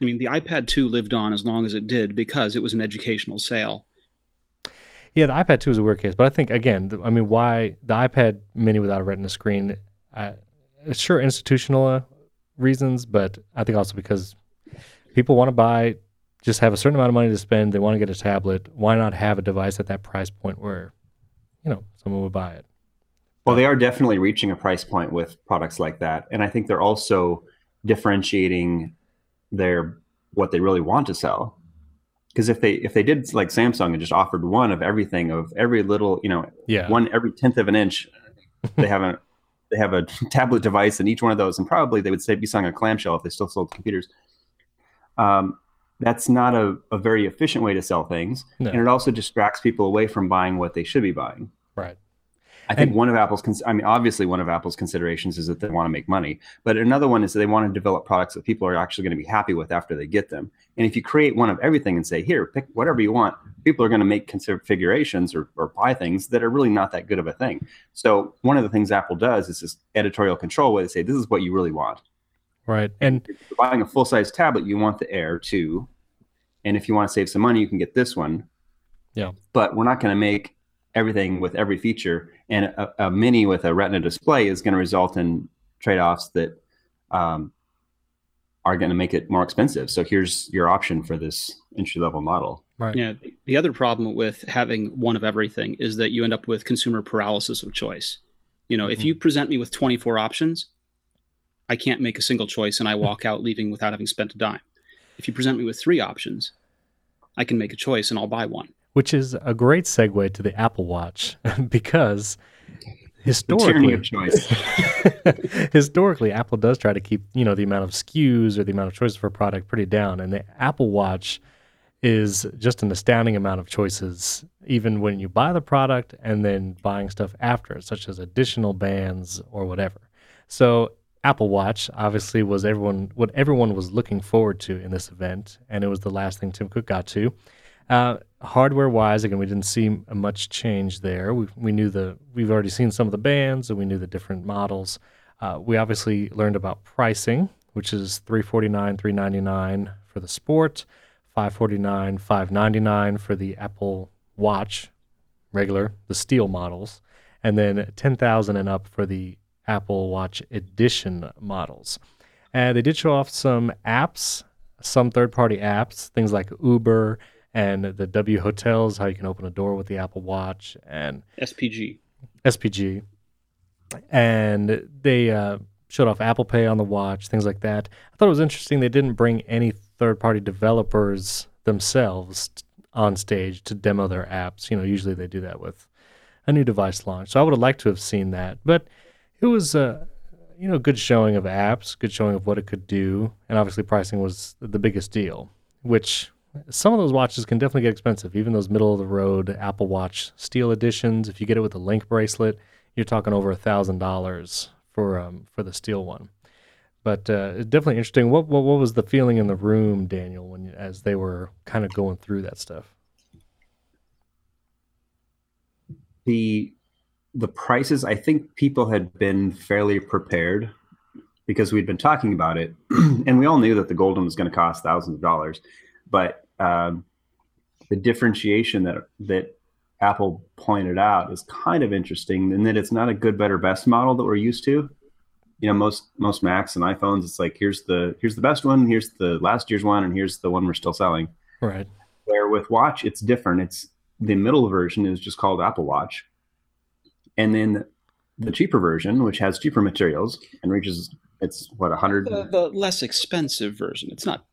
I mean, the iPad 2 lived on as long as it did because it was an educational sale. Yeah, the iPad 2 is a weird case, but I think again, I mean, why the iPad Mini without a Retina screen? Uh, sure, institutional uh, reasons, but I think also because people want to buy just have a certain amount of money to spend. They want to get a tablet. Why not have a device at that price point where, you know, someone would buy it? Well, they are definitely reaching a price point with products like that, and I think they're also differentiating their what they really want to sell. Because if they if they did like Samsung and just offered one of everything of every little you know yeah. one every tenth of an inch, they have a they have a tablet device in each one of those, and probably they would say be selling a clamshell if they still sold computers. Um, that's not a, a very efficient way to sell things. No. And it also distracts people away from buying what they should be buying. I think and, one of Apple's, cons- I mean, obviously one of Apple's considerations is that they want to make money, but another one is that they want to develop products that people are actually going to be happy with after they get them. And if you create one of everything and say, here, pick whatever you want, people are going to make configurations or, or buy things that are really not that good of a thing. So one of the things Apple does is this editorial control where they say, this is what you really want. Right. And if you're buying a full size tablet, you want the Air 2 and if you want to save some money, you can get this one. Yeah. But we're not going to make everything with every feature. And a, a mini with a Retina display is going to result in trade offs that um, are going to make it more expensive. So here's your option for this entry level model. Right. Yeah. The other problem with having one of everything is that you end up with consumer paralysis of choice. You know, mm-hmm. if you present me with 24 options, I can't make a single choice and I walk out leaving without having spent a dime. If you present me with three options, I can make a choice and I'll buy one. Which is a great segue to the Apple Watch because historically historically Apple does try to keep, you know, the amount of SKUs or the amount of choices for a product pretty down and the Apple Watch is just an astounding amount of choices even when you buy the product and then buying stuff after such as additional bands or whatever. So Apple Watch obviously was everyone what everyone was looking forward to in this event, and it was the last thing Tim Cook got to. Uh, hardware wise, again, we didn't see much change there. We, we knew the we've already seen some of the bands, and we knew the different models. Uh, we obviously learned about pricing, which is three forty nine, three ninety nine for the Sport, five forty nine, five ninety nine for the Apple Watch, regular, the steel models, and then ten thousand and up for the Apple Watch Edition models. And they did show off some apps, some third party apps, things like Uber and the W Hotels, how you can open a door with the Apple Watch, and SPG. SPG. And they uh, showed off Apple Pay on the watch, things like that. I thought it was interesting they didn't bring any third party developers themselves on stage to demo their apps. You know, usually they do that with a new device launch. So I would have liked to have seen that. But it was a you know, good showing of apps, good showing of what it could do, and obviously pricing was the biggest deal. Which some of those watches can definitely get expensive. Even those middle of the road Apple Watch Steel editions, if you get it with a link bracelet, you're talking over a thousand dollars for um, for the steel one. But uh, definitely interesting. What, what what was the feeling in the room, Daniel, when as they were kind of going through that stuff? The the prices, I think people had been fairly prepared because we'd been talking about it, and we all knew that the golden was going to cost thousands of dollars. But um, the differentiation that that Apple pointed out is kind of interesting in that it's not a good, better, best model that we're used to. You know, most most Macs and iPhones, it's like here's the here's the best one, here's the last year's one, and here's the one we're still selling. Right. Where with Watch, it's different. It's the middle version is just called Apple Watch, and then the cheaper version, which has cheaper materials and reaches it's what a hundred. The, the, less expensive version. It's not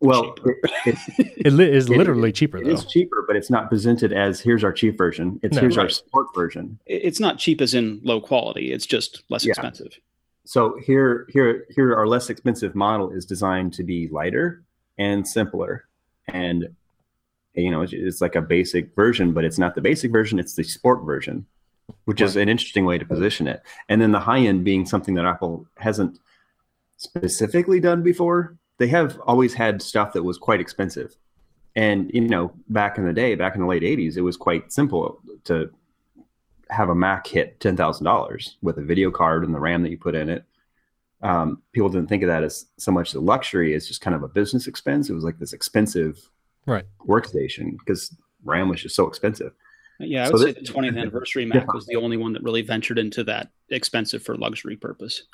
well, it, it, it is literally it, cheaper. It though. is cheaper, but it's not presented as here's our cheap version. It's no, here's right. our sport version. It's not cheap as in low quality. It's just less yeah. expensive. So here, here, here, our less expensive model is designed to be lighter and simpler, and you know, it's like a basic version, but it's not the basic version. It's the sport version, which right. is an interesting way to position it. And then the high end being something that Apple hasn't specifically done before they have always had stuff that was quite expensive. And you know, back in the day, back in the late '80s, it was quite simple to have a Mac hit ten thousand dollars with a video card and the RAM that you put in it. Um, people didn't think of that as so much the luxury as just kind of a business expense. It was like this expensive right workstation because RAM was just so expensive. Yeah, I would so say this, the 20th anniversary Mac yeah. was the only one that really ventured into that expensive for luxury purpose.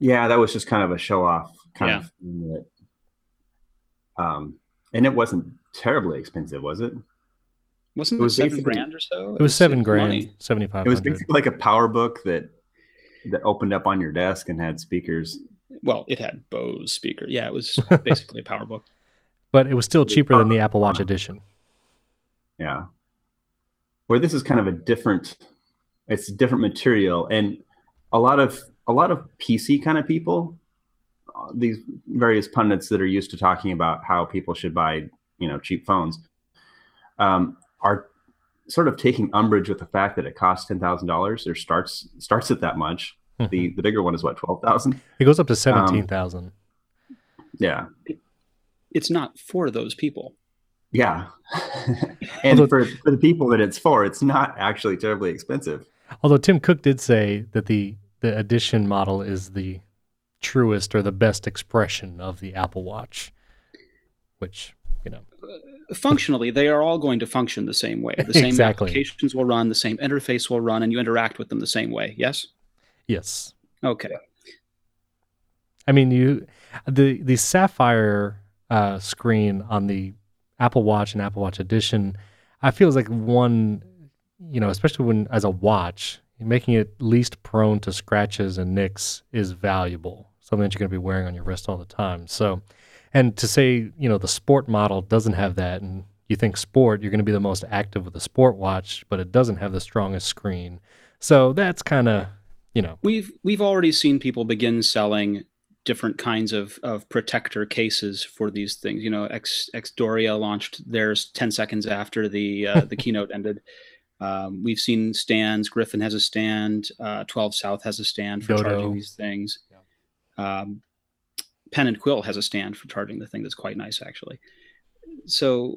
Yeah, that was just kind of a show off kind yeah. of thing that, um, and it wasn't terribly expensive, was it? Wasn't it, was seven grand or so? It was seven grand, seventy five. It was basically like a PowerBook that that opened up on your desk and had speakers. Well, it had Bose speaker. Yeah, it was basically a PowerBook. But it was still cheaper than the Apple Watch edition. Yeah. Where this is kind of a different it's a different material and a lot of a lot of PC kind of people these various pundits that are used to talking about how people should buy, you know, cheap phones, um, are sort of taking umbrage with the fact that it costs ten thousand dollars or starts starts at that much. Mm-hmm. The the bigger one is what twelve thousand. It goes up to seventeen thousand. Um, yeah, it's not for those people. Yeah, and although, for for the people that it's for, it's not actually terribly expensive. Although Tim Cook did say that the the edition model is the truest or the best expression of the Apple Watch, which you know. Functionally, they are all going to function the same way. The same exactly. applications will run, the same interface will run, and you interact with them the same way. Yes. Yes. Okay. I mean, you the the sapphire uh, screen on the Apple Watch and Apple Watch Edition, I feel is like one, you know, especially when as a watch, making it least prone to scratches and nicks is valuable something that you're going to be wearing on your wrist all the time. So, and to say, you know, the sport model doesn't have that, and you think sport, you're going to be the most active with a sport watch, but it doesn't have the strongest screen. So that's kind of, you know, we've we've already seen people begin selling different kinds of, of protector cases for these things. You know, X Xdoria launched theirs ten seconds after the uh, the keynote ended. Um, we've seen stands. Griffin has a stand. Uh, Twelve South has a stand for Dodo. charging these things. Um, Pad and Quill has a stand for charging the thing that's quite nice, actually. So,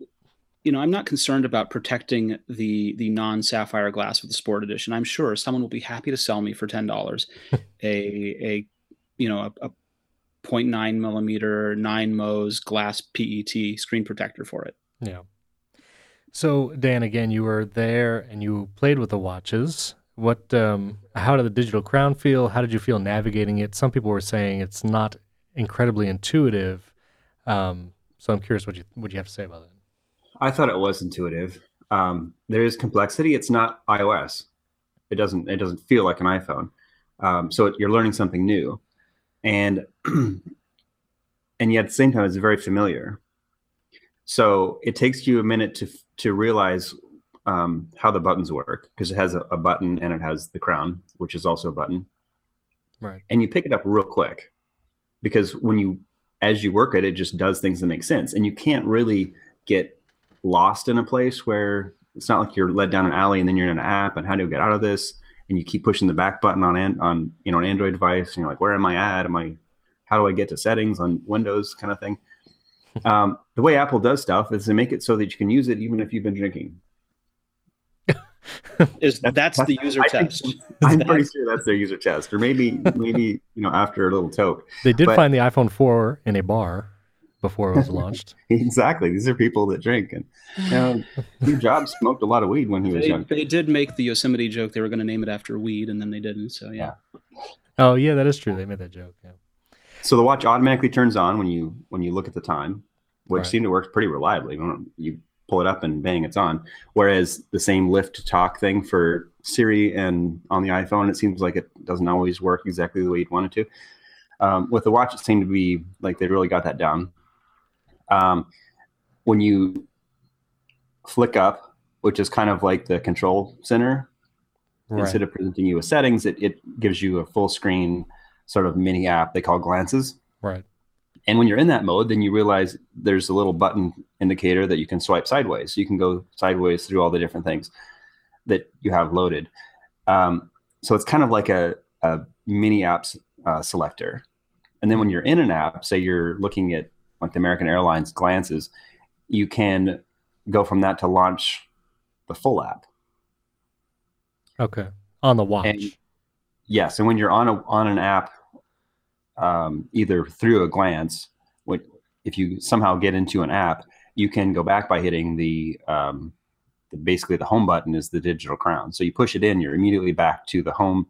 you know, I'm not concerned about protecting the the non sapphire glass of the Sport Edition. I'm sure someone will be happy to sell me for ten dollars a a you know a, a 0.9 millimeter nine Mohs glass PET screen protector for it. Yeah. So Dan, again, you were there and you played with the watches. What, um, how did the digital crown feel? How did you feel navigating it? Some people were saying it's not incredibly intuitive. Um, so I'm curious what you what you have to say about that. I thought it was intuitive. Um, there is complexity. It's not iOS. It doesn't it doesn't feel like an iPhone. Um, so it, you're learning something new, and and yet at the same time it's very familiar. So it takes you a minute to to realize um, how the buttons work because it has a, a, button and it has the crown, which is also a button. right. and you pick it up real quick because when you as you work it, it just does things that make sense, and you can't really get lost in a place where it's not like you're led down an alley and then you're in an app and how do you get out of this and you keep pushing the back button on an, on you know an Android device and you're like where am I at am I how do I get to settings on Windows kind of thing. Um, the way Apple does stuff is they make it so that you can use it even if you've been drinking. is that's, that's, the user I test? Think, I'm pretty sure that's their user test, or maybe maybe you know after a little toke. They did but, find the iPhone 4 in a bar before it was launched. exactly, these are people that drink, and you know, Steve Jobs smoked a lot of weed when he was they, young. They did make the Yosemite joke; they were going to name it after weed, and then they didn't. So yeah. Oh yeah, that is true. They made that joke. Yeah. So the watch automatically turns on when you when you look at the time, which right. seemed to work pretty reliably. You pull it up and bang, it's on. Whereas the same lift to talk thing for Siri and on the iPhone, it seems like it doesn't always work exactly the way you'd want it to. Um, with the watch, it seemed to be like they really got that down. Um, when you flick up, which is kind of like the control center, right. instead of presenting you with settings, it, it gives you a full screen sort of mini app they call glances. Right. And when you're in that mode, then you realize there's a little button indicator that you can swipe sideways. So you can go sideways through all the different things that you have loaded. Um, so it's kind of like a, a mini apps uh, selector. And then when you're in an app, say you're looking at like the American Airlines glances, you can go from that to launch the full app. Okay. On the watch. And, yes. And when you're on a on an app um, either through a glance, which if you somehow get into an app, you can go back by hitting the, um, the, basically the home button is the digital crown. So you push it in, you're immediately back to the home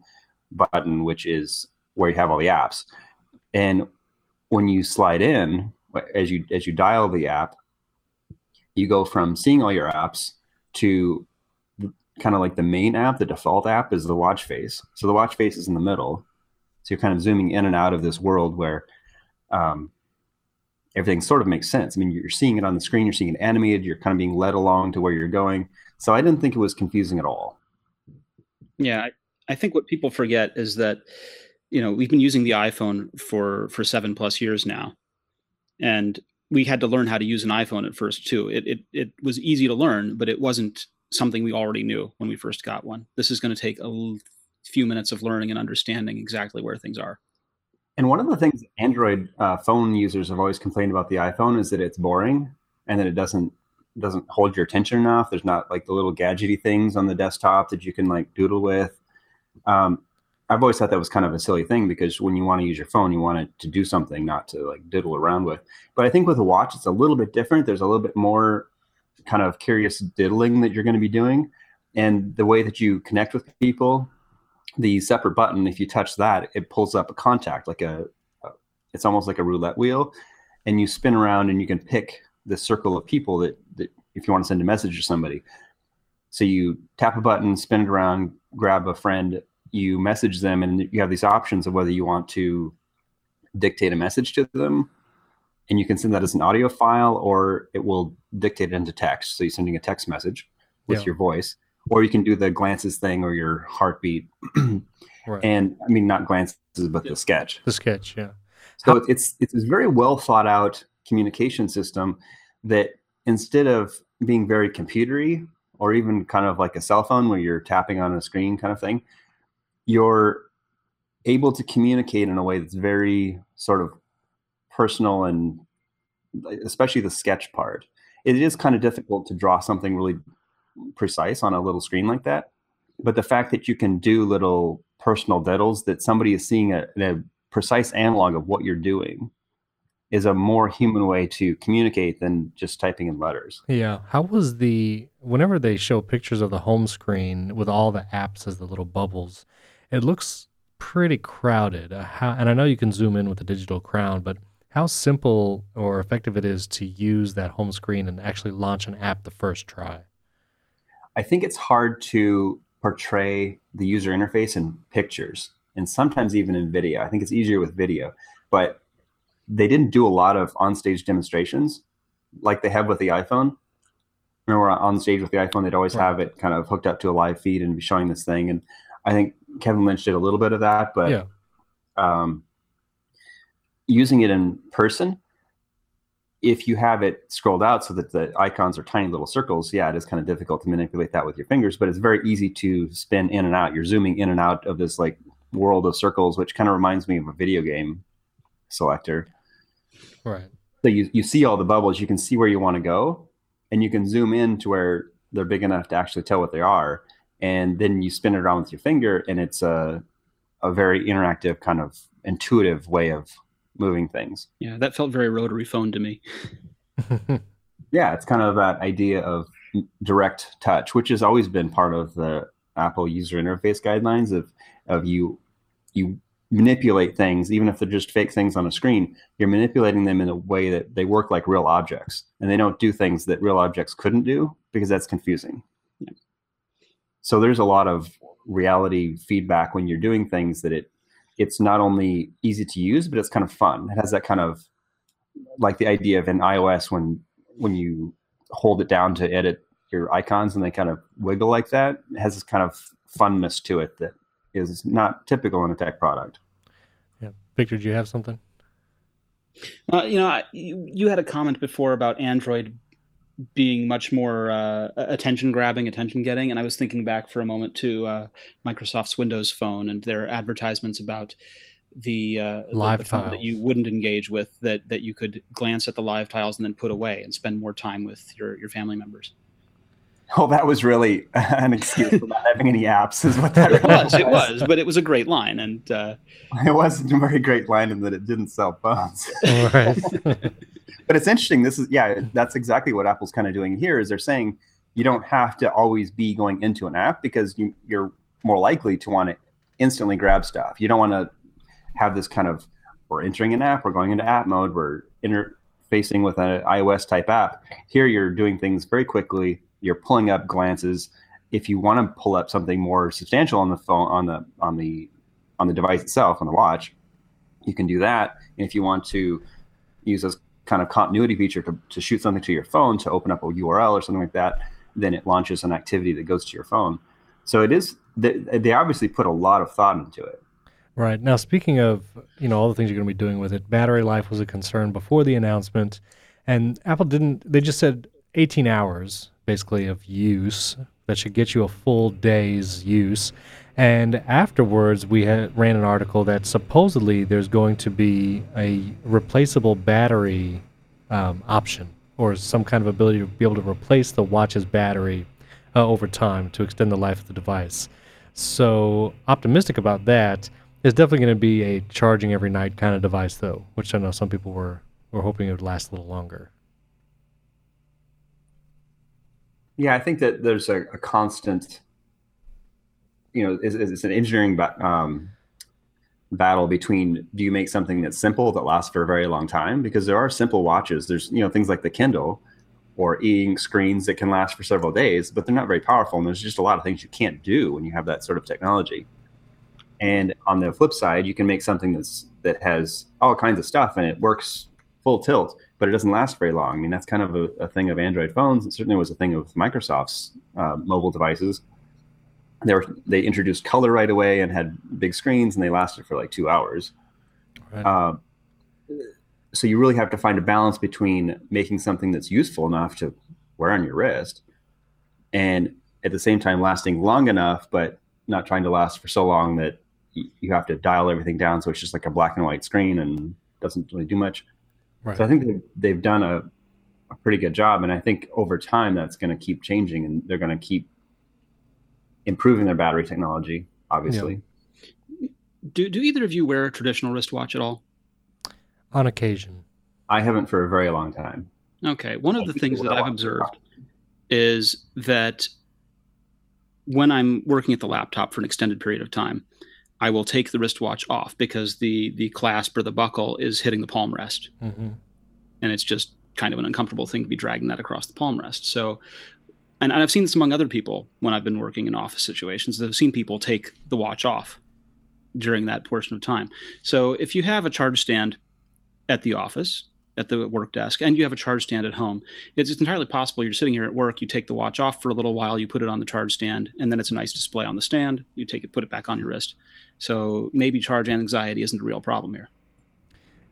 button, which is where you have all the apps. And when you slide in, as you as you dial the app, you go from seeing all your apps to kind of like the main app. The default app is the watch face. So the watch face is in the middle, so you're kind of zooming in and out of this world where um, everything sort of makes sense. I mean, you're seeing it on the screen, you're seeing it animated, you're kind of being led along to where you're going. So I didn't think it was confusing at all. Yeah, I, think what people forget is that you know we've been using the iPhone for for seven plus years now, and we had to learn how to use an iPhone at first too. It it it was easy to learn, but it wasn't something we already knew when we first got one. This is going to take a few minutes of learning and understanding exactly where things are. And one of the things Android uh, phone users have always complained about the iPhone is that it's boring and that it doesn't doesn't hold your attention enough. There's not like the little gadgety things on the desktop that you can like doodle with. Um, I've always thought that was kind of a silly thing because when you want to use your phone, you want it to do something, not to like diddle around with. But I think with a watch, it's a little bit different. There's a little bit more kind of curious diddling that you're going to be doing, and the way that you connect with people the separate button, if you touch that, it pulls up a contact, like a, it's almost like a roulette wheel, and you spin around and you can pick the circle of people that, that if you want to send a message to somebody. So you tap a button, spin it around, grab a friend, you message them, and you have these options of whether you want to dictate a message to them, and you can send that as an audio file, or it will dictate it into text. So you're sending a text message with yeah. your voice or you can do the glances thing or your heartbeat. right. And I mean, not glances, but the sketch. The sketch, yeah. So How- it's it's a very well thought out communication system that instead of being very computery or even kind of like a cell phone where you're tapping on a screen kind of thing, you're able to communicate in a way that's very sort of personal and especially the sketch part. It is kind of difficult to draw something really precise on a little screen like that. But the fact that you can do little personal diddles that somebody is seeing a, a precise analog of what you're doing is a more human way to communicate than just typing in letters. Yeah. How was the whenever they show pictures of the home screen with all the apps as the little bubbles, it looks pretty crowded. Uh, how, and I know you can zoom in with the digital crown, but how simple or effective it is to use that home screen and actually launch an app the first try. I think it's hard to portray the user interface in pictures and sometimes even in video. I think it's easier with video, but they didn't do a lot of on-stage demonstrations like they have with the iPhone. Remember on stage with the iPhone, they'd always have it kind of hooked up to a live feed and be showing this thing. And I think Kevin Lynch did a little bit of that, but yeah. um, using it in person, if you have it scrolled out so that the icons are tiny little circles, yeah, it is kind of difficult to manipulate that with your fingers, but it's very easy to spin in and out. You're zooming in and out of this like world of circles, which kind of reminds me of a video game selector. Right. So you, you see all the bubbles, you can see where you want to go, and you can zoom in to where they're big enough to actually tell what they are. And then you spin it around with your finger, and it's a, a very interactive, kind of intuitive way of moving things. Yeah, that felt very rotary phone to me. yeah, it's kind of that idea of direct touch, which has always been part of the Apple user interface guidelines of of you you manipulate things, even if they're just fake things on a screen, you're manipulating them in a way that they work like real objects and they don't do things that real objects couldn't do because that's confusing. Yeah. So there's a lot of reality feedback when you're doing things that it it's not only easy to use, but it's kind of fun. It has that kind of like the idea of an iOS when when you hold it down to edit your icons and they kind of wiggle like that. It has this kind of funness to it that is not typical in a tech product. Yeah, Victor, do you have something? Uh, you know, you, you had a comment before about Android being much more uh, attention grabbing, attention getting. And I was thinking back for a moment to uh, Microsoft's Windows Phone and their advertisements about the uh, live the, the that you wouldn't engage with, that that you could glance at the live tiles and then put away and spend more time with your your family members. Oh, that was really an excuse for not having any apps, is what that it was. It was, but it was a great line, and uh, it wasn't a very great line in that it didn't sell phones. Right. but it's interesting. This is yeah, that's exactly what Apple's kind of doing here. Is they're saying you don't have to always be going into an app because you, you're more likely to want to instantly grab stuff. You don't want to have this kind of we're entering an app, we're going into app mode, we're interfacing with an iOS type app. Here, you're doing things very quickly you're pulling up glances. If you want to pull up something more substantial on the phone on the on the on the device itself on the watch, you can do that. And if you want to use this kind of continuity feature to, to shoot something to your phone to open up a URL or something like that, then it launches an activity that goes to your phone. So it is they, they obviously put a lot of thought into it. Right. Now speaking of, you know, all the things you're going to be doing with it, battery life was a concern before the announcement and Apple didn't they just said 18 hours basically of use that should get you a full day's use. And afterwards, we had, ran an article that supposedly there's going to be a replaceable battery um, option or some kind of ability to be able to replace the watch's battery uh, over time to extend the life of the device. So, optimistic about that. It's definitely going to be a charging every night kind of device, though, which I know some people were, were hoping it would last a little longer. Yeah, I think that there's a, a constant, you know, it's, it's an engineering ba- um, battle between do you make something that's simple that lasts for a very long time because there are simple watches. There's you know things like the Kindle or e-ink screens that can last for several days, but they're not very powerful, and there's just a lot of things you can't do when you have that sort of technology. And on the flip side, you can make something that's that has all kinds of stuff and it works full tilt but it doesn't last very long. I mean, that's kind of a, a thing of Android phones. It certainly was a thing of Microsoft's uh, mobile devices. They were they introduced color right away and had big screens, and they lasted for like two hours. Right. Uh, so you really have to find a balance between making something that's useful enough to wear on your wrist, and at the same time lasting long enough, but not trying to last for so long that you have to dial everything down so it's just like a black and white screen and doesn't really do much. Right. So I think they've, they've done a, a pretty good job. And I think over time that's going to keep changing and they're going to keep improving their battery technology, obviously. Yeah. Do, do either of you wear a traditional wristwatch at all? On occasion. I haven't for a very long time. Okay. One of the things that I've observed is that when I'm working at the laptop for an extended period of time, I will take the wristwatch off because the the clasp or the buckle is hitting the palm rest, mm-hmm. and it's just kind of an uncomfortable thing to be dragging that across the palm rest. So, and, and I've seen this among other people when I've been working in office situations. I've seen people take the watch off during that portion of time. So, if you have a charge stand at the office, at the work desk and you have a charge stand at home. It's, it's, entirely possible you're sitting here at work, you take the watch off for a little while, you put it on the charge stand, and then it's a nice display on the stand. You take it, put it back on your wrist. So maybe charge anxiety isn't a real problem here.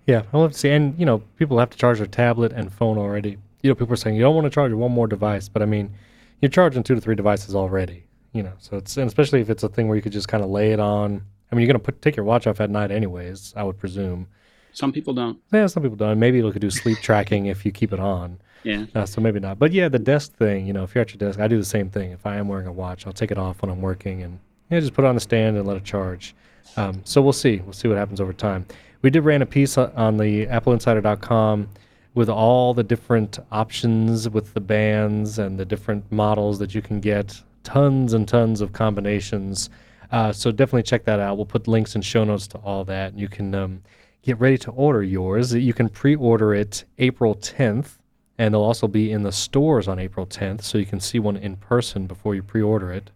Yeah, I'll have to see. And, you know, people have to charge their tablet and phone already. You know, people are saying you don't want to charge one more device, but I mean, you're charging two to three devices already, you know, so it's, and especially if it's a thing where you could just kind of lay it on. I mean, you're going to put take your watch off at night anyways, I would presume. Some people don't. Yeah, some people don't. Maybe you could do sleep tracking if you keep it on. Yeah. Uh, so maybe not. But yeah, the desk thing, you know, if you're at your desk, I do the same thing. If I am wearing a watch, I'll take it off when I'm working and yeah, just put it on the stand and let it charge. Um, so we'll see. We'll see what happens over time. We did ran a piece on the AppleInsider.com with all the different options with the bands and the different models that you can get. Tons and tons of combinations. Uh, so definitely check that out. We'll put links and show notes to all that. You can um, get ready to order yours. You can pre order it April 10th, and they'll also be in the stores on April 10th, so you can see one in person before you pre order it.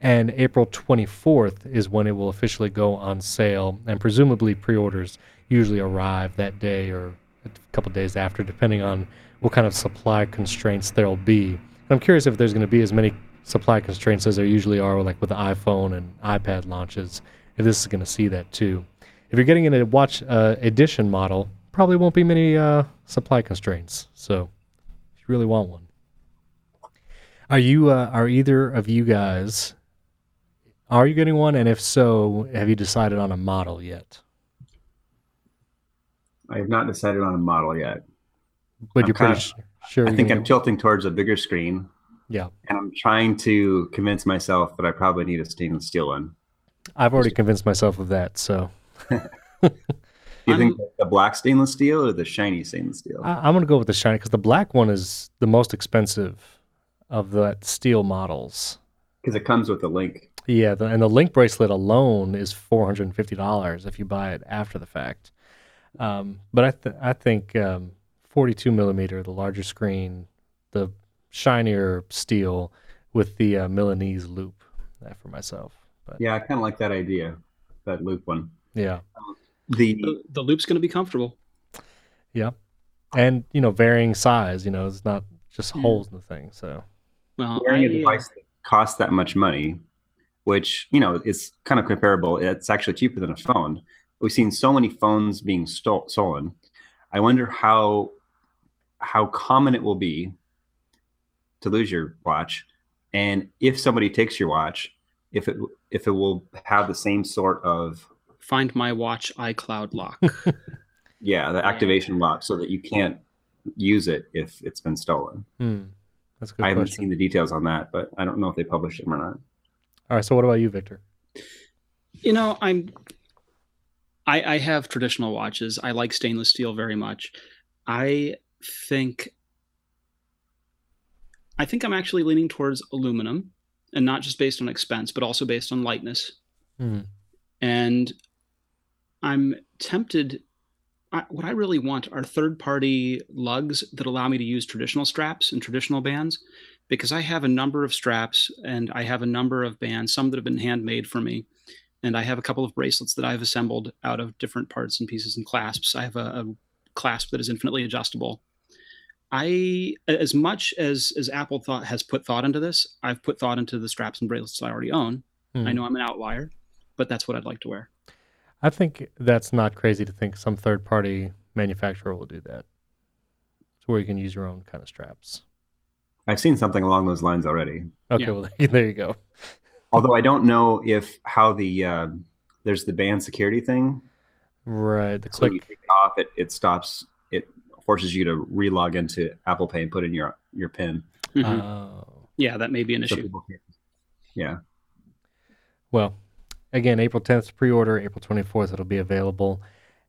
And April 24th is when it will officially go on sale, and presumably pre orders usually arrive that day or a couple days after, depending on what kind of supply constraints there'll be. And I'm curious if there's going to be as many supply constraints as there usually are, like with the iPhone and iPad launches, if this is going to see that too. If you're getting in a watch uh, edition model, probably won't be many uh, supply constraints. So, if you really want one, are you? Uh, are either of you guys? Are you getting one? And if so, have you decided on a model yet? I have not decided on a model yet. But I'm you're pretty of, sure. I think I'm tilting towards a bigger screen. Yeah. And I'm trying to convince myself that I probably need a stainless steel one. I've already convinced myself of that, so Do you I'm, think the black stainless steel or the shiny stainless steel? I, am going to go with the shiny because the black one is the most expensive of the steel models. Because it comes with the link. Yeah, the, and the link bracelet alone is four hundred and fifty dollars if you buy it after the fact. Um, but I th- I think um, forty two millimeter, the larger screen, the shinier steel with the uh, Milanese loop. That for myself. But yeah, I kind of like that idea, that loop one. Yeah. The the, the loop's going to be comfortable. Yeah. And, you know, varying size, you know, it's not just yeah. holes in the thing. So, well, wearing I, a device that costs that much money, which, you know, is kind of comparable. It's actually cheaper than a phone. We've seen so many phones being stole, stolen. I wonder how how common it will be to lose your watch and if somebody takes your watch if it if it will have the same sort of find my watch iCloud lock. yeah, the activation lock so that you can't use it if it's been stolen. Hmm. That's good I haven't seen the details on that, but I don't know if they published them or not. All right. So what about you, Victor? You know, I'm I, I have traditional watches. I like stainless steel very much. I think I think I'm actually leaning towards aluminum, and not just based on expense, but also based on lightness. Mm. And I'm tempted. I, what I really want are third party lugs that allow me to use traditional straps and traditional bands because I have a number of straps and I have a number of bands, some that have been handmade for me. And I have a couple of bracelets that I've assembled out of different parts and pieces and clasps. I have a, a clasp that is infinitely adjustable. I, as much as as Apple thought has put thought into this, I've put thought into the straps and bracelets I already own. Mm. I know I'm an outlier, but that's what I'd like to wear. I think that's not crazy to think some third party manufacturer will do that. It's where you can use your own kind of straps. I've seen something along those lines already. Okay, yeah. well there you go. Although I don't know if how the uh, there's the band security thing. Right. The so click you take it off, it, it stops. It forces you to relog into Apple Pay and put in your your PIN. Mm-hmm. Oh. Yeah, that may be an so issue. Yeah. Well, again, April 10th pre-order, April 24th it'll be available.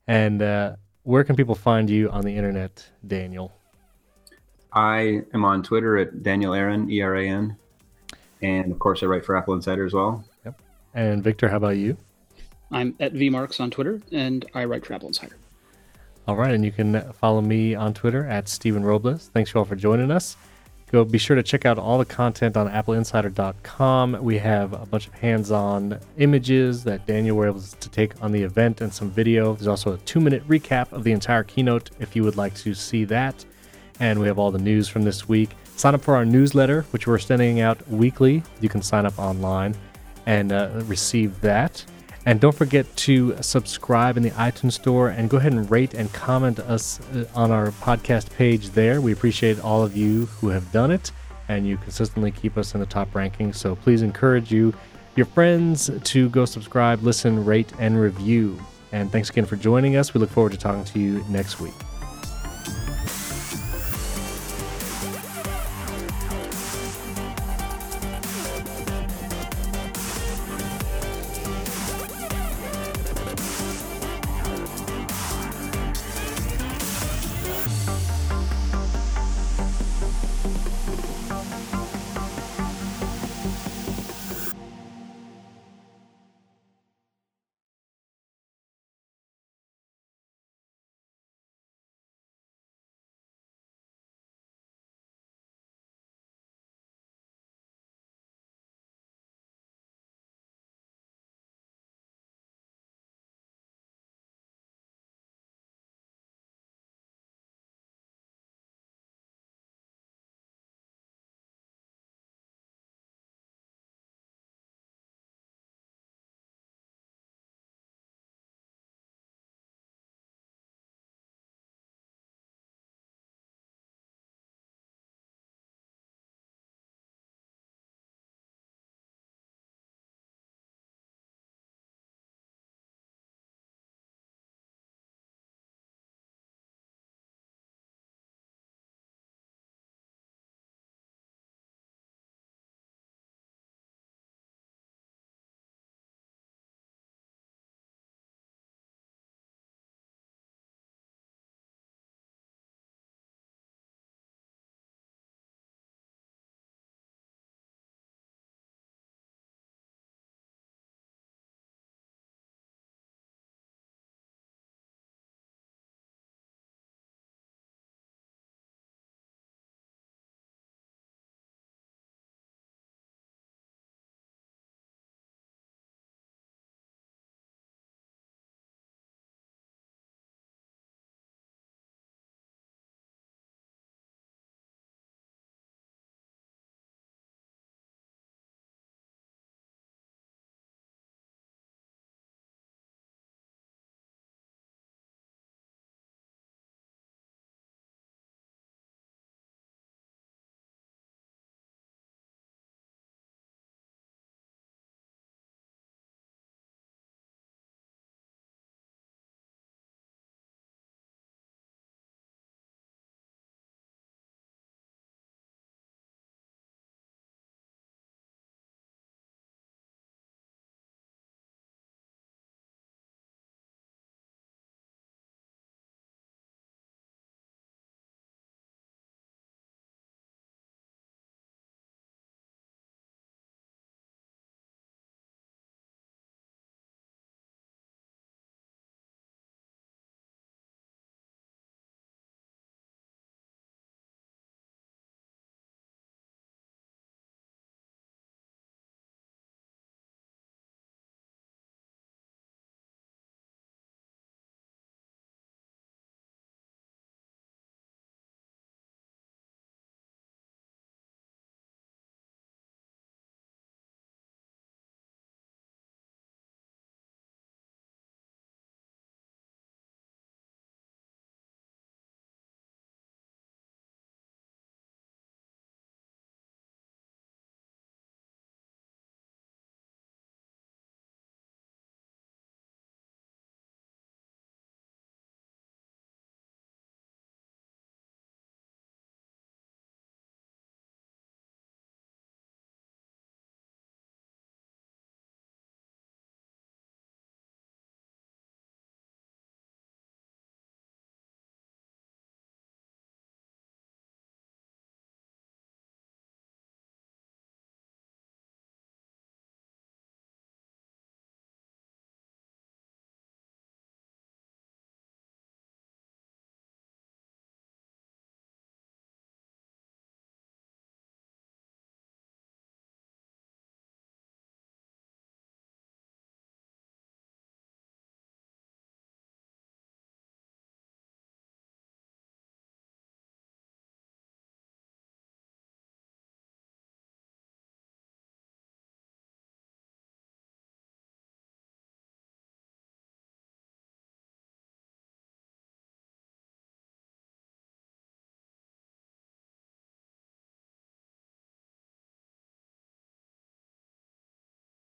And uh, where can people find you on the internet, Daniel? I am on Twitter at Daniel Eran, E R A N, and of course I write for AppleInsider as well. Yep. And Victor, how about you? I'm at VMarks on Twitter, and I write for AppleInsider. All right, and you can follow me on Twitter at Stephen Robles. Thanks you all for joining us. Go be sure to check out all the content on appleinsider.com. We have a bunch of hands on images that Daniel were able to take on the event and some video. There's also a two minute recap of the entire keynote if you would like to see that. And we have all the news from this week. Sign up for our newsletter, which we're sending out weekly. You can sign up online and uh, receive that. And don't forget to subscribe in the iTunes Store and go ahead and rate and comment us uh, on our podcast page there. We appreciate all of you who have done it, and you consistently keep us in the top rankings. So please encourage you, your friends, to go subscribe, listen, rate, and review. And thanks again for joining us. We look forward to talking to you next week.